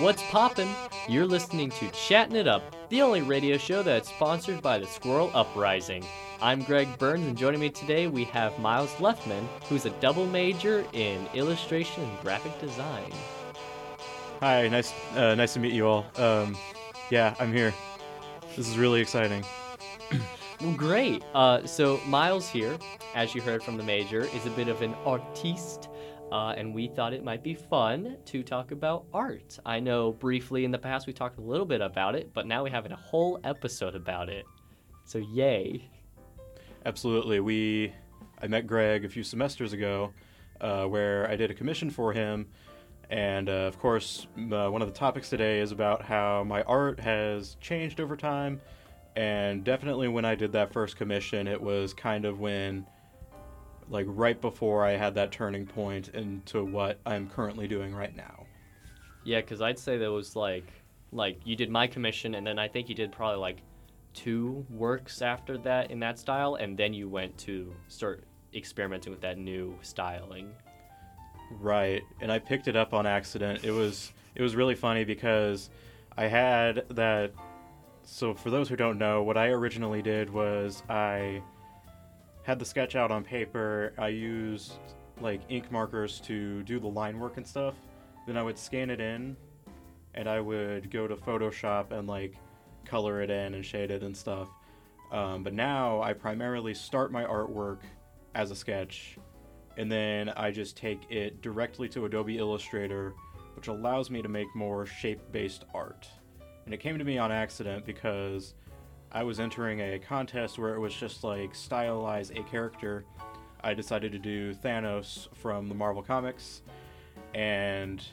What's poppin'? You're listening to Chatting It Up, the only radio show that's sponsored by the Squirrel Uprising. I'm Greg Burns, and joining me today we have Miles Leffman, who's a double major in illustration and graphic design. Hi, nice, uh, nice to meet you all. Um, yeah, I'm here. This is really exciting. Well, great. Uh, so Miles here, as you heard from the major, is a bit of an artiste, uh, and we thought it might be fun to talk about art. I know briefly in the past we talked a little bit about it, but now we have a whole episode about it. So yay! Absolutely. We, I met Greg a few semesters ago, uh, where I did a commission for him, and uh, of course, uh, one of the topics today is about how my art has changed over time. And definitely, when I did that first commission, it was kind of when, like, right before I had that turning point into what I'm currently doing right now. Yeah, because I'd say that was like, like you did my commission, and then I think you did probably like two works after that in that style, and then you went to start experimenting with that new styling. Right, and I picked it up on accident. It was it was really funny because I had that. So for those who don't know, what I originally did was I had the sketch out on paper. I used like ink markers to do the line work and stuff. Then I would scan it in, and I would go to Photoshop and like color it in and shade it and stuff. Um, but now I primarily start my artwork as a sketch and then I just take it directly to Adobe Illustrator, which allows me to make more shape based art. And it came to me on accident because I was entering a contest where it was just like stylize a character. I decided to do Thanos from the Marvel Comics, and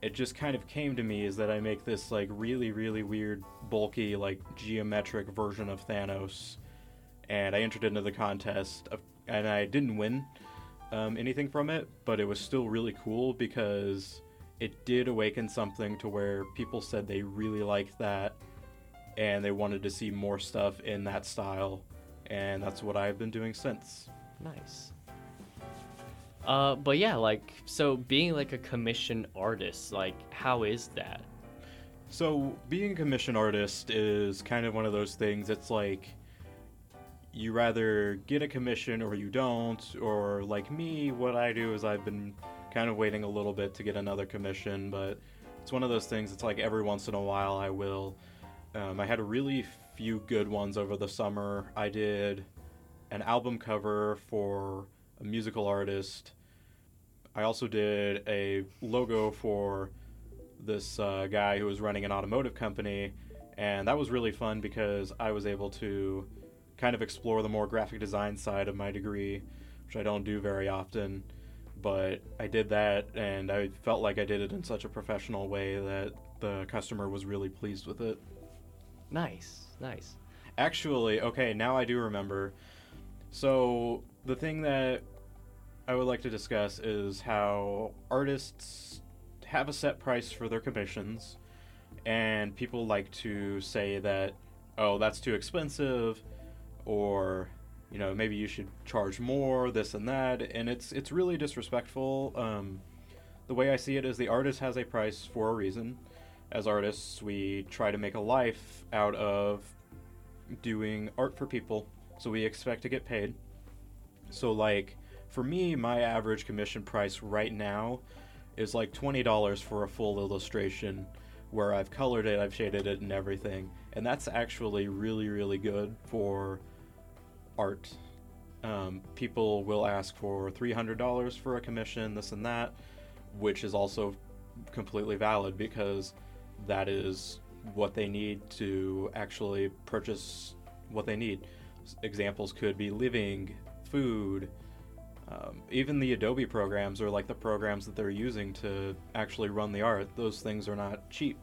it just kind of came to me is that I make this like really, really weird, bulky, like geometric version of Thanos. And I entered into the contest, and I didn't win um, anything from it, but it was still really cool because it did awaken something to where people said they really liked that and they wanted to see more stuff in that style, and that's what I've been doing since. Nice. Uh, but yeah, like so being like a commission artist, like how is that? So, being a commission artist is kind of one of those things. It's like you rather get a commission or you don't, or like me, what I do is I've been kind of waiting a little bit to get another commission, but it's one of those things. It's like every once in a while I will. Um, I had a really few good ones over the summer. I did an album cover for a musical artist. I also did a logo for this uh, guy who was running an automotive company, and that was really fun because I was able to kind of explore the more graphic design side of my degree, which I don't do very often. But I did that, and I felt like I did it in such a professional way that the customer was really pleased with it. Nice, nice. Actually, okay, now I do remember. So, the thing that I would like to discuss is how artists have a set price for their commissions, and people like to say that, oh, that's too expensive, or you know maybe you should charge more this and that and it's it's really disrespectful um, the way i see it is the artist has a price for a reason as artists we try to make a life out of doing art for people so we expect to get paid so like for me my average commission price right now is like $20 for a full illustration where i've colored it i've shaded it and everything and that's actually really really good for art. Um, people will ask for $300 for a commission, this and that, which is also completely valid because that is what they need to actually purchase what they need. Examples could be living, food, um, even the Adobe programs or like the programs that they're using to actually run the art. Those things are not cheap.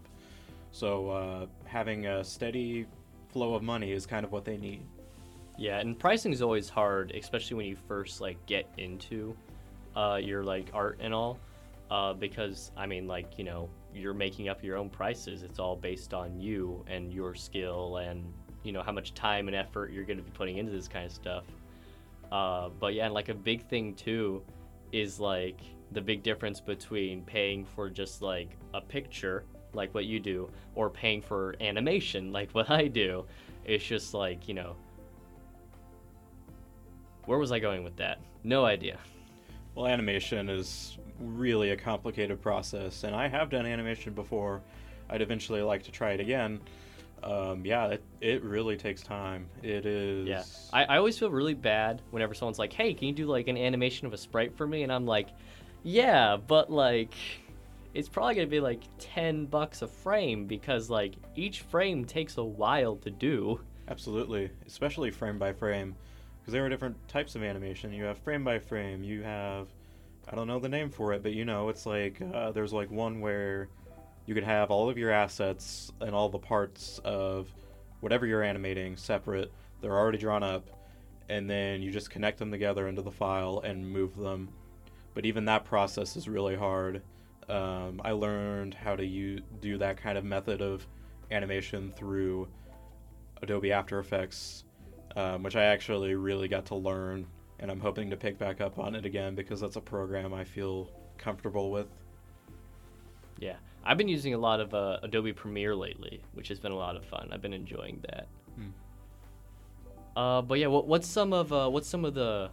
So uh, having a steady flow of money is kind of what they need. Yeah, and pricing is always hard, especially when you first like get into uh, your like art and all, uh, because I mean, like you know, you're making up your own prices. It's all based on you and your skill and you know how much time and effort you're going to be putting into this kind of stuff. Uh, but yeah, and like a big thing too is like the big difference between paying for just like a picture like what you do, or paying for animation, like what I do. It's just like, you know, where was I going with that? No idea. Well, animation is really a complicated process, and I have done animation before. I'd eventually like to try it again. Um, yeah, it, it really takes time. It is. Yeah, I, I always feel really bad whenever someone's like, "Hey, can you do like an animation of a sprite for me?" And I'm like, "Yeah, but like, it's probably gonna be like ten bucks a frame because like each frame takes a while to do." Absolutely, especially frame by frame, because there are different types of animation. You have frame by frame. You have, I don't know the name for it, but you know, it's like uh, there's like one where you could have all of your assets and all the parts of whatever you're animating separate. They're already drawn up, and then you just connect them together into the file and move them. But even that process is really hard. Um, I learned how to u- do that kind of method of animation through Adobe After Effects, um, which I actually really got to learn, and I'm hoping to pick back up on it again because that's a program I feel comfortable with. Yeah, I've been using a lot of uh, Adobe Premiere lately, which has been a lot of fun. I've been enjoying that. Hmm. Uh, but yeah, what, what's some of uh, what's some of the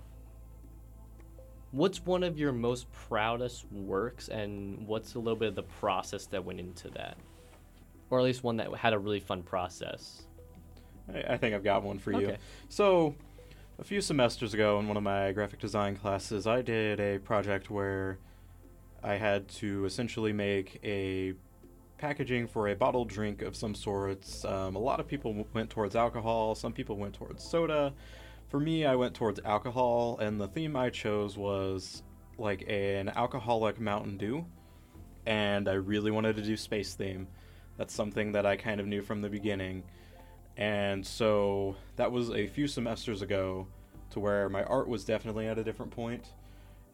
what's one of your most proudest works, and what's a little bit of the process that went into that, or at least one that had a really fun process? I, I think I've got one for you. Okay. So, a few semesters ago in one of my graphic design classes, I did a project where I had to essentially make a packaging for a bottled drink of some sorts. Um, a lot of people w- went towards alcohol, some people went towards soda. For me, I went towards alcohol, and the theme I chose was like an alcoholic Mountain Dew. And I really wanted to do space theme. That's something that I kind of knew from the beginning. And so that was a few semesters ago to where my art was definitely at a different point.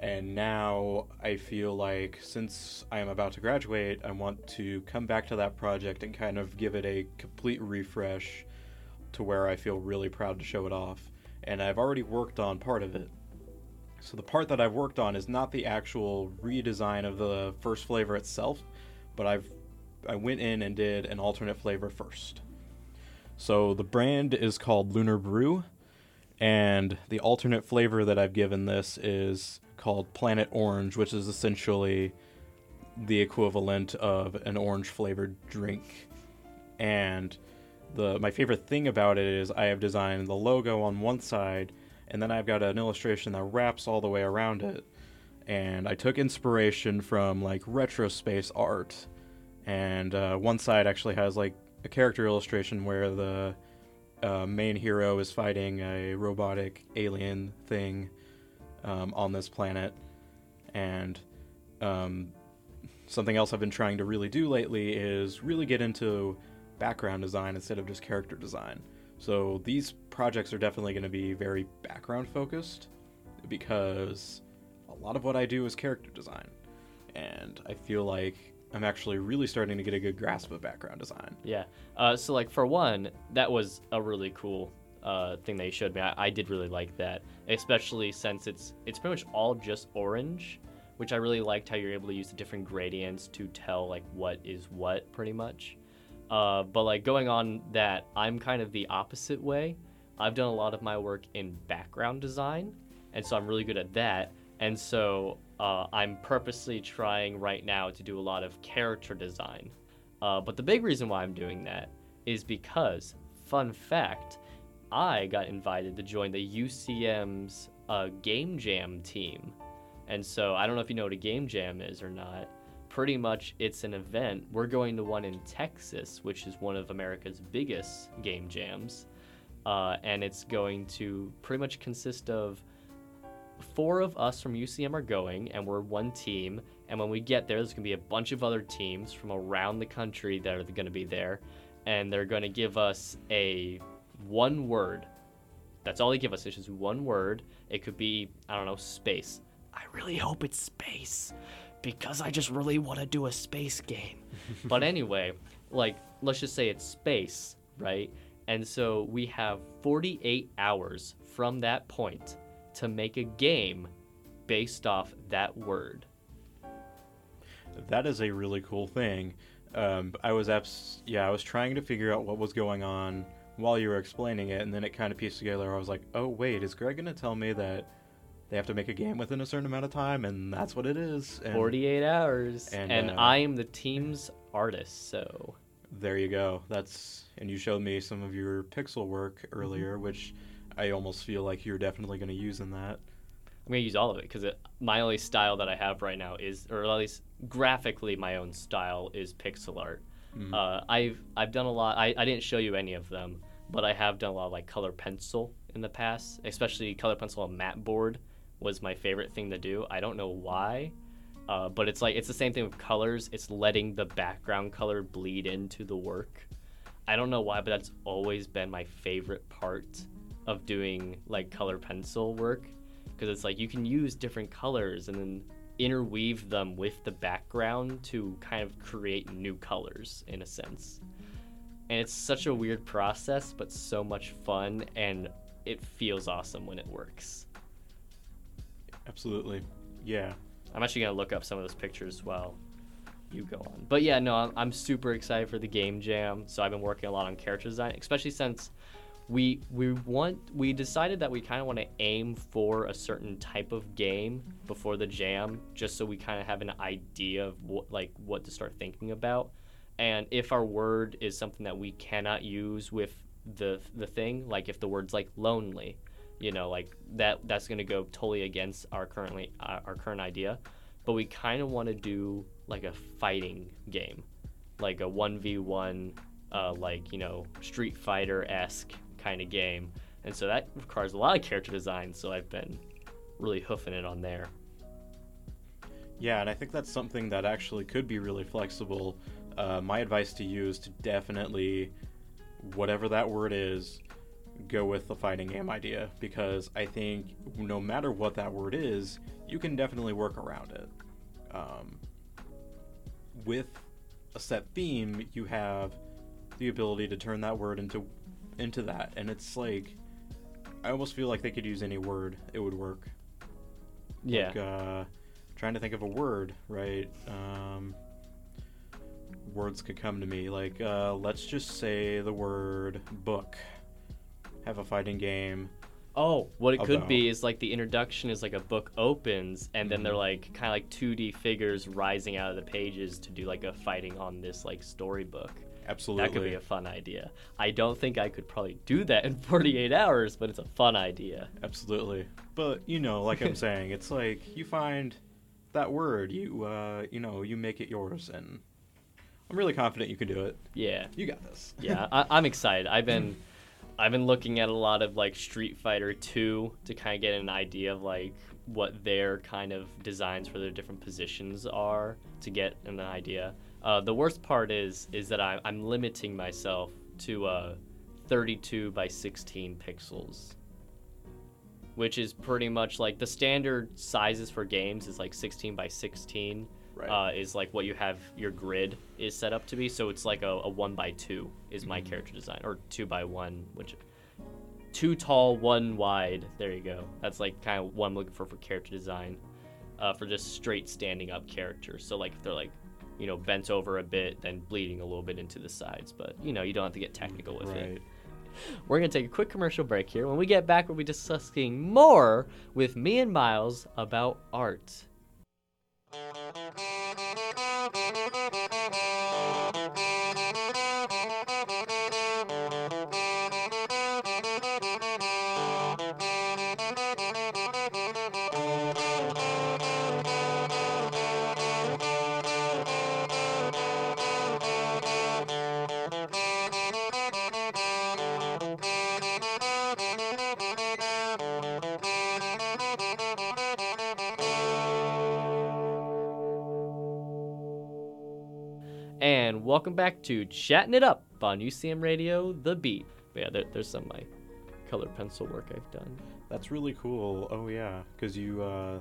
And now I feel like since I am about to graduate, I want to come back to that project and kind of give it a complete refresh to where I feel really proud to show it off. And I've already worked on part of it. So the part that I've worked on is not the actual redesign of the first flavor itself, but I've I went in and did an alternate flavor first. So the brand is called Lunar Brew, and the alternate flavor that I've given this is called Planet Orange, which is essentially the equivalent of an orange flavored drink. And the my favorite thing about it is I have designed the logo on one side, and then I've got an illustration that wraps all the way around it. And I took inspiration from like retro space art, and uh, one side actually has like a character illustration where the uh, main hero is fighting a robotic alien thing um, on this planet, and um, something else I've been trying to really do lately is really get into background design instead of just character design. So these projects are definitely going to be very background focused because a lot of what I do is character design, and I feel like I'm actually really starting to get a good grasp of background design. Yeah. Uh, so like for one, that was a really cool uh, thing they showed me. I, I did really like that, especially since it's it's pretty much all just orange, which I really liked how you're able to use the different gradients to tell like what is what pretty much. Uh, but like going on that, I'm kind of the opposite way. I've done a lot of my work in background design, and so I'm really good at that. And so uh, I'm purposely trying right now to do a lot of character design. Uh, but the big reason why I'm doing that is because, fun fact, I got invited to join the UCM's uh, Game Jam team. And so I don't know if you know what a Game Jam is or not. Pretty much, it's an event. We're going to one in Texas, which is one of America's biggest game jams. Uh, and it's going to pretty much consist of four of us from UCM are going, and we're one team. And when we get there, there's going to be a bunch of other teams from around the country that are going to be there, and they're going to give us a one word. That's all they give us. It's just one word. It could be I don't know space. I really hope it's space, because I just really want to do a space game. but anyway, like let's just say it's space, right? And so we have 48 hours from that point to make a game based off that word. That is a really cool thing. Um, I was abs- yeah, I was trying to figure out what was going on while you were explaining it, and then it kind of pieced together. I was like, oh wait, is Greg gonna tell me that they have to make a game within a certain amount of time, and that's what it is? And 48 hours. and, And, uh, I am the team's artist, so. There you go. That's and you showed me some of your pixel work earlier, which I almost feel like you're definitely gonna use in that. I'm gonna use all of it because my only style that I have right now is, or at least graphically, my own style is pixel art. Mhm. Uh, I've I've done a lot. I, I didn't show you any of them, but I have done a lot of like color pencil in the past. Especially color pencil on matte board was my favorite thing to do. I don't know why, uh, but it's like it's the same thing with colors. It's letting the background color bleed into the work. I don't know why, but that's always been my favorite part of doing like color pencil work because it's like you can use different colors and then interweave them with the background to kind of create new colors in a sense. And it's such a weird process, but so much fun, and it feels awesome when it works. Absolutely. Yeah. I'm actually gonna look up some of those pictures while you go on. But yeah, no, I'm, I'm super excited for the game jam. So I've been working a lot on character design, especially since we we want we decided that we kind of want to aim for a certain type of game before the jam, just so we kind of have an idea of what like what to start thinking about. And if our word is something that we cannot use with the the thing, like if the word's like lonely, you know, like that that's going to go totally against our currently uh, our current idea. But we kind of want to do like a fighting game, like a one v one, uh, like you know Street Fighter esque kind of game. And so that requires a lot of character design. So I've been really hoofing it on there. Yeah, and I think that's something that actually could be really flexible. Uh, my advice to you is to definitely, whatever that word is, go with the fighting game idea because I think no matter what that word is, you can definitely work around it. Um, with a set theme, you have the ability to turn that word into into that, and it's like I almost feel like they could use any word; it would work. Yeah. Like, uh, trying to think of a word, right? Um, words could come to me. Like, uh, let's just say the word book. Have a fighting game. Oh, what it could be is like the introduction is like a book opens, and then they're Mhm. like kind of like 2D figures rising out of the pages to do like a fighting on this like storybook. Absolutely. That could be a fun idea. I don't think I could probably do that in 48 hours, but it's a fun idea. Absolutely. But you know, like I'm saying, it's like you find that word, you uh, you know, you make it yours, and I'm really confident you can do it. Yeah. You got this. yeah, I, I'm excited. I've been, I've been looking at a lot of like Street Fighter 2 to kind of get an idea of like what their kind of designs for their different positions are to get an idea. Uh, the worst part is is that I, I'm limiting myself to uh, 32 by 16 pixels, which is pretty much like the standard sizes for games is like 16 by 16 Right. uh, is like what you have your grid is set up to be. So it's like a, a one by two is my Mhm. character design, or two by one, which two tall, one wide. There you go. That's like kind of what I'm looking for for character design, uh, for just straight standing up characters. So like if they're like, you know, bent over a bit, then bleeding a little bit into the sides. But you know, you don't have to get technical with it. We're going to take a quick commercial break here. When we get back, we'll be discussing more with me and Miles about art. Welcome back to Chatting It Up on UCM Radio, The Beat. But yeah, there, there's some of my color pencil work I've done. That's really cool. Oh yeah, because you, uh,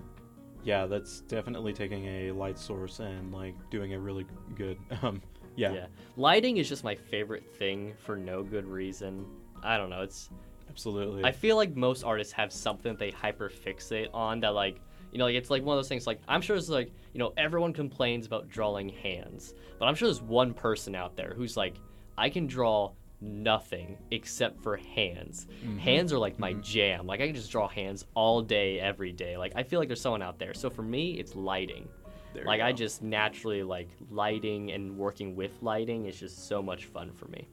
yeah, that's definitely taking a light source and like doing it really good. Um, yeah, Lighting is just my favorite thing for no good reason. I don't know. It's absolutely. I feel like most artists have something that they hyper fixate on that like You know, like it's like one of those things. Like I'm sure it's like you know everyone complains about drawing hands, but I'm sure there's one person out there who's like, I can draw nothing except for hands. Mm-hmm. Hands are like my mm-hmm. jam. Like I can just draw hands all day, every day. Like I feel like there's someone out there. So for me, it's lighting. There like I just naturally like lighting and working with lighting is just so much fun for me.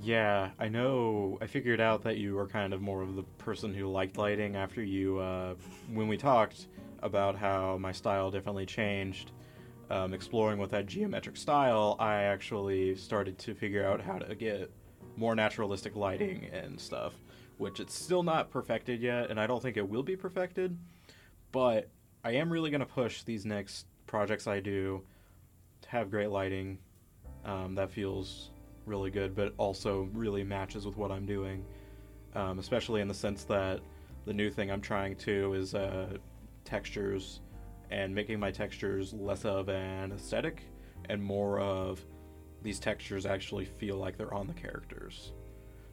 Yeah, I know. I figured out that you were kind of more of the person who liked lighting after you, uh, when we talked about how my style definitely changed. Um, exploring with that geometric style, I actually started to figure out how to get more naturalistic lighting and stuff, which it's still not perfected yet, and I don't think it will be perfected. But I am really going to push these next projects I do to have great lighting. Um, that feels really good, but also really matches with what I'm doing. Um, especially in the sense that the new thing I'm trying to is uh, textures and making my textures less of an aesthetic and more of these textures actually feel like they're on the characters,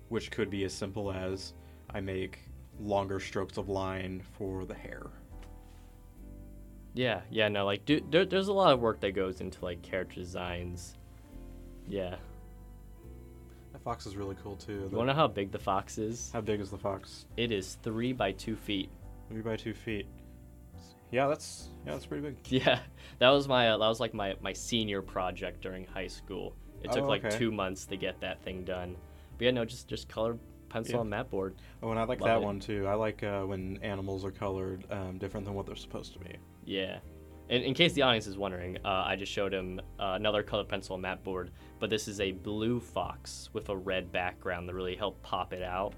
which could be as simple as I make longer strokes of line for the hair. Yeah, yeah, no, like dude, there, there's a lot of work that goes into like character designs. Yeah, fox is really cool too. you want to know how big the fox is? How big is the fox? It is three by two feet. Three by two feet. Yeah, that's yeah, that's pretty big. Yeah, that was my uh, that was like my my senior project during high school. It took Oh, like two months to get that thing done. But yeah, no, just just color pencil Yeah. and mat board. Oh, and I like Love that it. one too. I like uh, when animals are colored um, different than what they're supposed to be. Yeah. In, in case the audience is wondering, uh, I just showed him uh, another colored pencil mat board, but this is a blue fox with a red background that really helped pop it out.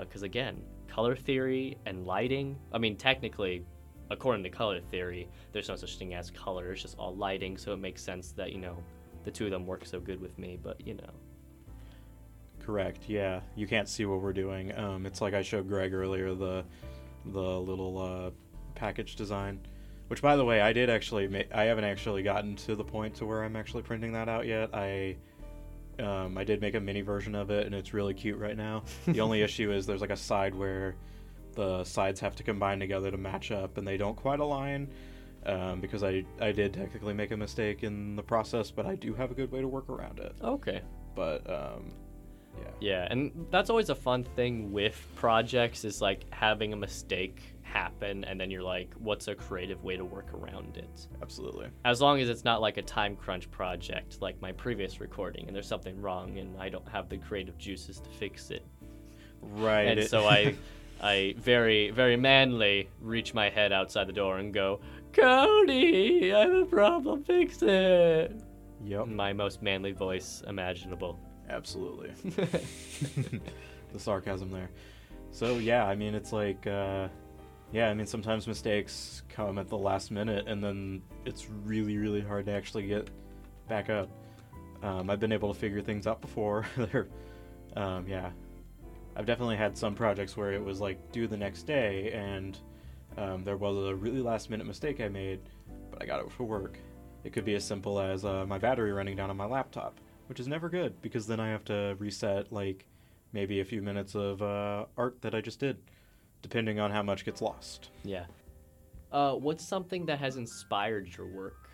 Because again, color theory and lighting. I mean, technically, according to color theory, there's no such thing as color. It's just all lighting, so it makes sense that you know the two of them work so good with me. But you know, Correct. Yeah, you can't see what we're doing. Um, it's like I showed Greg earlier the the little uh, package design, which by the way I did actually. Ma- I haven't actually gotten to the point to where I'm actually printing that out yet. I um, I did make a mini version of it, and it's really cute right now. The only issue is there's like a side where the sides have to combine together to match up, and they don't quite align. Um, because I I did technically make a mistake in the process, but I do have a good way to work around it. okay. But um, yeah. Yeah, and that's always a fun thing with projects is like having a mistake happen and then you're like, what's a creative way to work around it? Absolutely. As long as it's not like a time crunch project like my previous recording and there's something wrong and I don't have the creative juices to fix it. Right. And it- so I I very very manly reach my head outside the door and go, "Cody, I have a problem, fix it." Yep. My most manly voice imaginable. Absolutely. the sarcasm there. So yeah, I mean it's like uh yeah, I mean sometimes mistakes come at the last minute and then it's really really hard to actually get back up. Um, I've been able to figure things out before. Um, yeah, I've definitely had some projects where it was like due the next day and um, there was a really last minute mistake I made, but I got it for work. It could be as simple as uh, my battery running down on my laptop, which is never good because then I have to reset like maybe a few minutes of uh, art that I just did, depending on how much gets lost. Yeah. Uh, what's something that has inspired your work?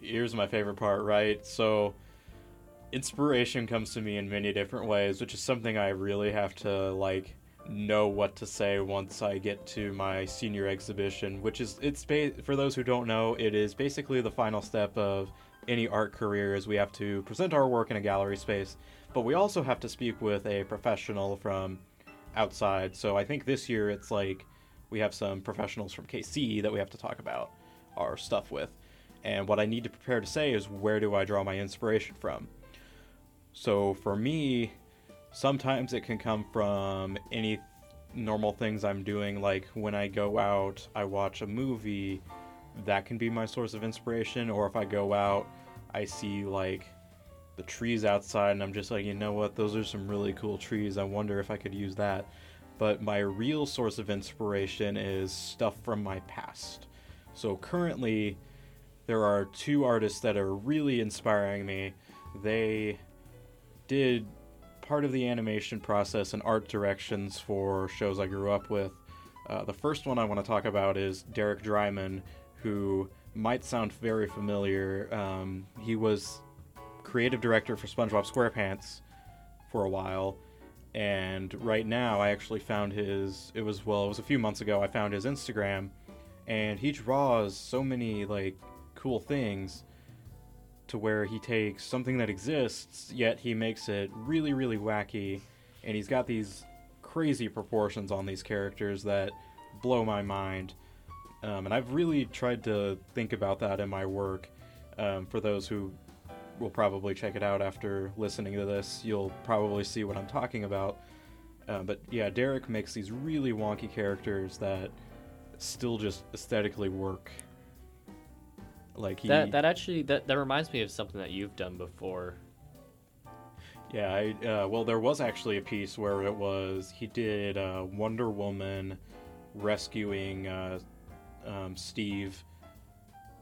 Here's my favorite part, right? So, inspiration comes to me in many different ways, which is something I really have to like know what to say once I get to my senior exhibition, which is it's ba- for those who don't know, it is basically the final step of any art career is we have to present our work in a gallery space, but we also have to speak with a professional from outside. So I think this year it's like we have some professionals from KC that we have to talk about our stuff with. And what I need to prepare to say is where do I draw my inspiration from? So for me, sometimes it can come from any normal things I'm doing, like when I go out, I watch a movie, that can be my source of inspiration. Or if I go out, I see like the trees outside, and I'm just like, you know what, those are some really cool trees. I wonder if I could use that. But my real source of inspiration is stuff from my past. So currently, there are two artists that are really inspiring me. They did part of the animation process and art directions for shows I grew up with. Uh, the first one I want to talk about is Derek Drymon, who might sound very familiar. Um, he was creative director for SpongeBob SquarePants for a while, and right now I actually found his. It was well, it was a few months ago. I found his Instagram, and he draws so many like cool things to where he takes something that exists, yet he makes it really, really wacky, and he's got these crazy proportions on these characters that blow my mind. Um, and I've really tried to think about that in my work. Um, for those who will probably check it out after listening to this, you'll probably see what I'm talking about. Uh, but yeah, Derek makes these really wonky characters that still just aesthetically work. Like he, That that actually that, that reminds me of something that you've done before. Yeah, I, uh, well, there was actually a piece where it was he did uh, Wonder Woman rescuing uh, um, Steve,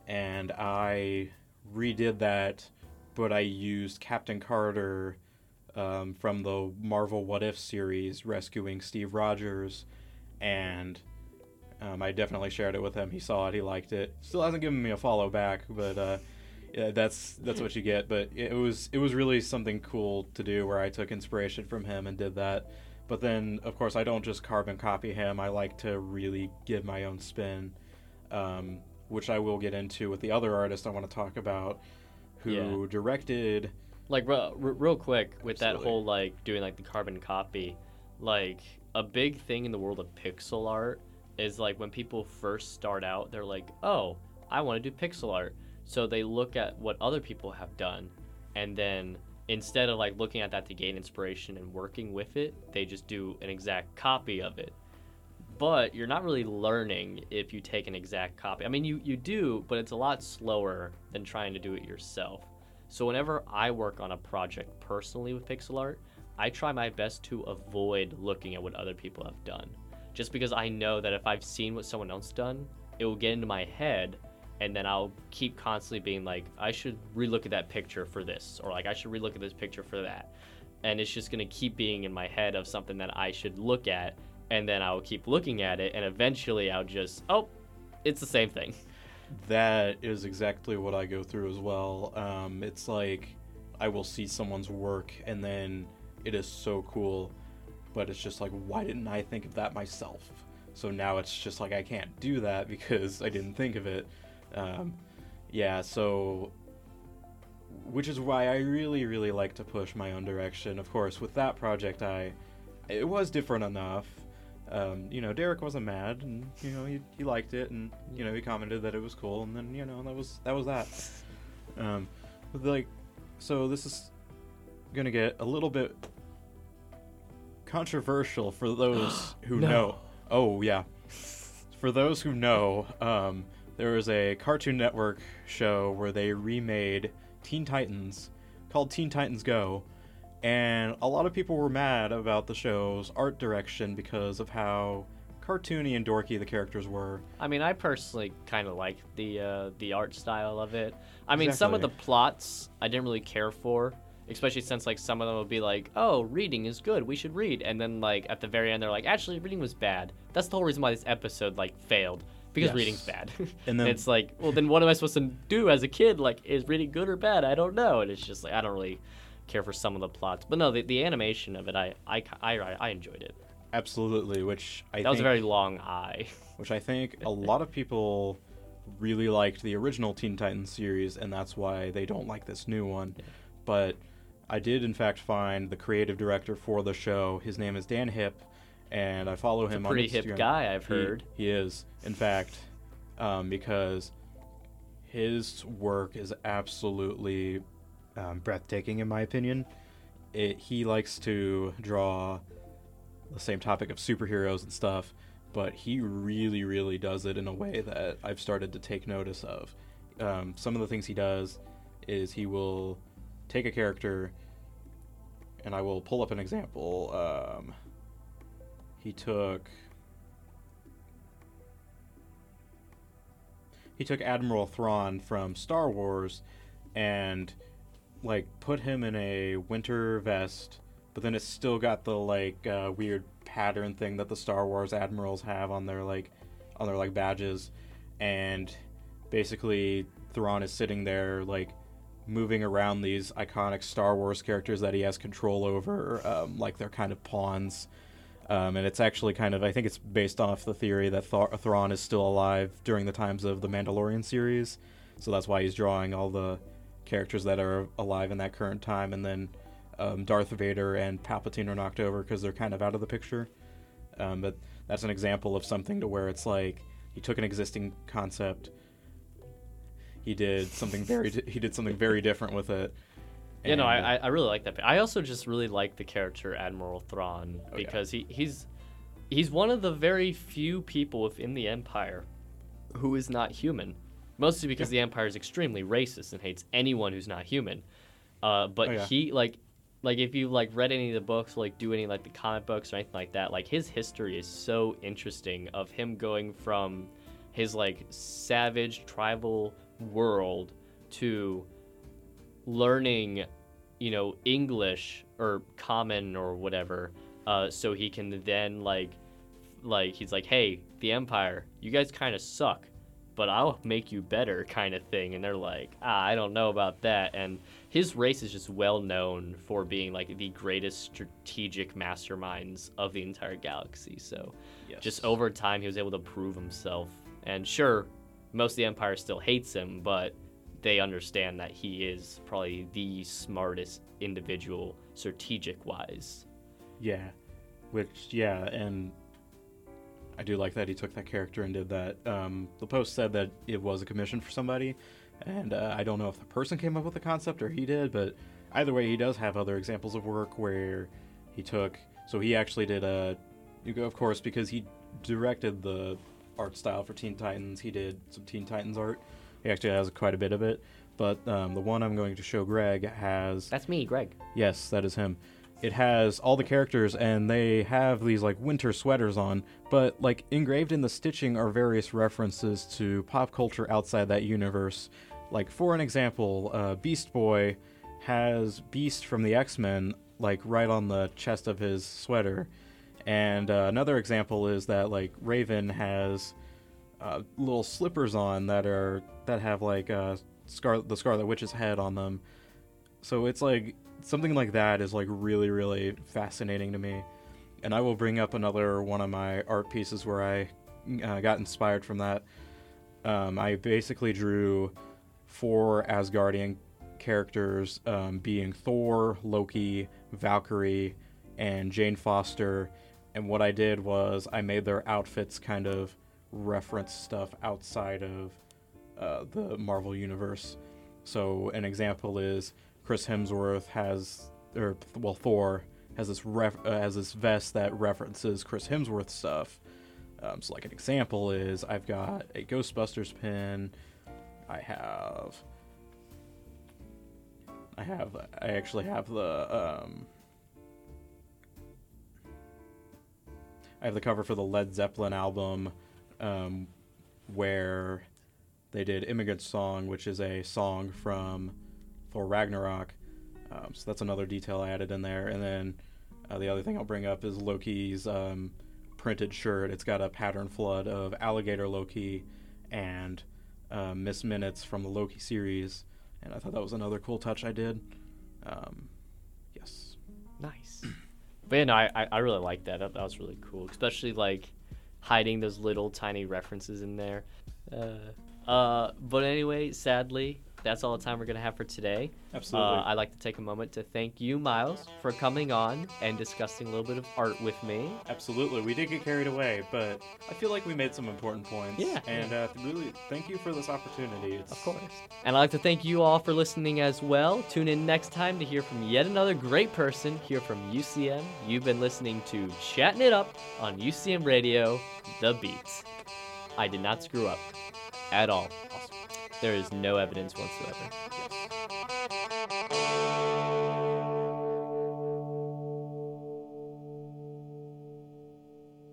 and I redid that, but I used Captain Carter um, from the Marvel What If series rescuing Steve Rogers, and um, I definitely shared it with him. He saw it, he liked it. Still hasn't given me a follow back, but uh, yeah, that's that's what you get. But it was it was really something cool to do where I took inspiration from him and did that. But then, of course, I don't just carbon copy him. I like to really give my own spin, um, which I will get into with the other artist I want to talk about, who Yeah. directed. Like real, real quick with that whole like doing like the carbon copy, like a big thing in the world of pixel art is like when people first start out, they're like, "Oh, I want to do pixel art." So they look at what other people have done and then instead of like looking at that to gain inspiration and working with it, they just do an exact copy of it. But you're not really learning if you take an exact copy. I mean, you, you do, but it's a lot slower than trying to do it yourself. So whenever I work on a project personally with pixel art, I try my best to avoid looking at what other people have done. Just because I know that if I've seen what someone else done, it will get into my head and then I'll keep constantly being like, I should relook at that picture for this, or like I should relook at this picture for that. And it's just gonna keep being in my head of something that I should look at, and then I'll keep looking at it, and eventually I'll just, oh, it's the same thing. That is exactly what I go through as well. Um, it's like I will see someone's work and then it is so cool, but it's just like, why didn't I think of that myself? So now it's just like I can't do that because I didn't think of it. Um, yeah, so which is why I really, really like to push my own direction. Of course, with that project, I it was different enough. Um, you know, Derek wasn't mad, and you know he, he liked it, and you know he commented that it was cool, and then you know that was that was that. Um, but like, so this is gonna get a little bit controversial for those who No. know. Oh yeah, for those who know, um, there was a Cartoon Network show where they remade Teen Titans called Teen Titans Go, and a lot of people were mad about the show's art direction because of how cartoony and dorky the characters were. I mean, I personally kind of like the uh, the art style of it. I mean, some of the plots I didn't really care for, especially since like some of them would be like, "Oh, reading is good. We should read," and then like at the very end they're like, "Actually, reading was bad." That's the whole reason why this episode like failed because Yes. reading's bad. And then- it's like, well, then what am I supposed to do as a kid? Like, is reading good or bad? I don't know. And it's just like I don't really care for some of the plots, but no, the, the animation of it, I I, I I enjoyed it. Absolutely, which I That think, was a very long eye. which I think a lot of people really liked the original Teen Titans series, and that's why they don't like this new one. Yeah. But I did, in fact, find the creative director for the show. His name is Dan Hipp, and I follow He's a him pretty on hip guy, I've He- heard. He, is, in fact, um, because his work is absolutely um, breathtaking, in my opinion. It, he likes to draw the same topic of superheroes and stuff, but he really, really does it in a way that I've started to take notice of. Um, some of the things he does is he will take a character, and I will pull up an example. Um, he took he took Admiral Thrawn from Star Wars and like put him in a winter vest, but then it's still got the like uh, weird pattern thing that the Star Wars admirals have on their like on their like badges, and basically Thrawn is sitting there like moving around these iconic Star Wars characters that he has control over, um, like they're kind of pawns. Um, and it's actually kind of, I think it's based off the theory that Th- Thrawn is still alive during the times of the Mandalorian series. So that's why he's drawing all the characters that are alive in that current time. And then um, Darth Vader and Palpatine are knocked over because they're kind of out of the picture. Um, but that's an example of something to where it's like he took an existing concept, he did something very di- he did something very different with it. Yeah, no, and- I, I I really like that. I also just really like the character Admiral Thrawn Oh, yeah. because he, he's he's one of the very few people within the Empire who is not human. Mostly because the Empire is extremely racist and hates anyone who's not human. Uh, but Oh, yeah. he like like if you like read any of the books, like do any like the comic books or anything like that, like his history is so interesting of him going from his like savage tribal world to learning, you know, English or common or whatever, uh, so he can then like, like he's like, hey, the Empire, you guys kind of suck, but I'll make you better, kind of thing. And they're like, ah, I don't know about that. And his race is just well known for being like the greatest strategic masterminds of the entire galaxy. So Yes. just over time, he was able to prove himself. And sure, most of the Empire still hates him, but they understand that he is probably the smartest individual strategic wise. Yeah, which yeah, and I do like that he took that character and did that. Um, the post said that it was a commission for somebody, and uh, I don't know if the person came up with the concept or he did, but either way, he does have other examples of work where he took. So he actually did a, you go of course because he directed the art style for Teen Titans. He did some Teen Titans art. He actually has quite a bit of it, but um, the one I'm going to show Greg has That's me, Greg. Yes, that is him. It has all the characters and they have these like winter sweaters on, but like engraved in the stitching are various references to pop culture outside that universe. Like for an example, uh, Beast Boy has Beast from the X-Men like right on the chest of his sweater. And uh, another example is that like Raven has uh, little slippers on that are that have like uh, Scar- the Scarlet Witch's head on them. So it's like something like that is like really really fascinating to me. And I will bring up another one of my art pieces where I uh, got inspired from that. Um, I basically drew four Asgardian characters, um, being Thor, Loki, Valkyrie, and Jane Foster. And what I did was I made their outfits kind of reference stuff outside of uh, the Marvel universe. So an example is Chris Hemsworth has, or well, Thor has this ref, uh, has this vest that references Chris Hemsworth stuff. Um, so like an example is I've got a Ghostbusters pin. I have. I have. I actually have the. Um, I have the cover for the Led Zeppelin album, um, where they did "Immigrant Song," which is a song from Thor Ragnarok. Um, so that's another detail I added in there. And then uh, the other thing I'll bring up is Loki's um, printed shirt. It's got a pattern flood of alligator Loki and uh, Miss Minutes from the Loki series. And I thought that was another cool touch I did. Um, yes. Nice. but yeah, no, I, I- really like that. that. That was really cool, especially like hiding those little tiny references in there. Uh, uh, but anyway, sadly, that's all the time we're gonna have for today. Absolutely. Uh, I'd like to take a moment to thank you, Miles, for coming on and discussing a little bit of art with me. Absolutely. We did get carried away, but I feel like we made some important points. Yeah. And uh, really, thank you for this opportunity. It's, Of course. And I'd like to thank you all for listening as well. Tune in next time to hear from yet another great person here from UCM. You've been listening to Chatting It Up on UCM Radio, The Beats. I did not screw up at all. There is no evidence whatsoever.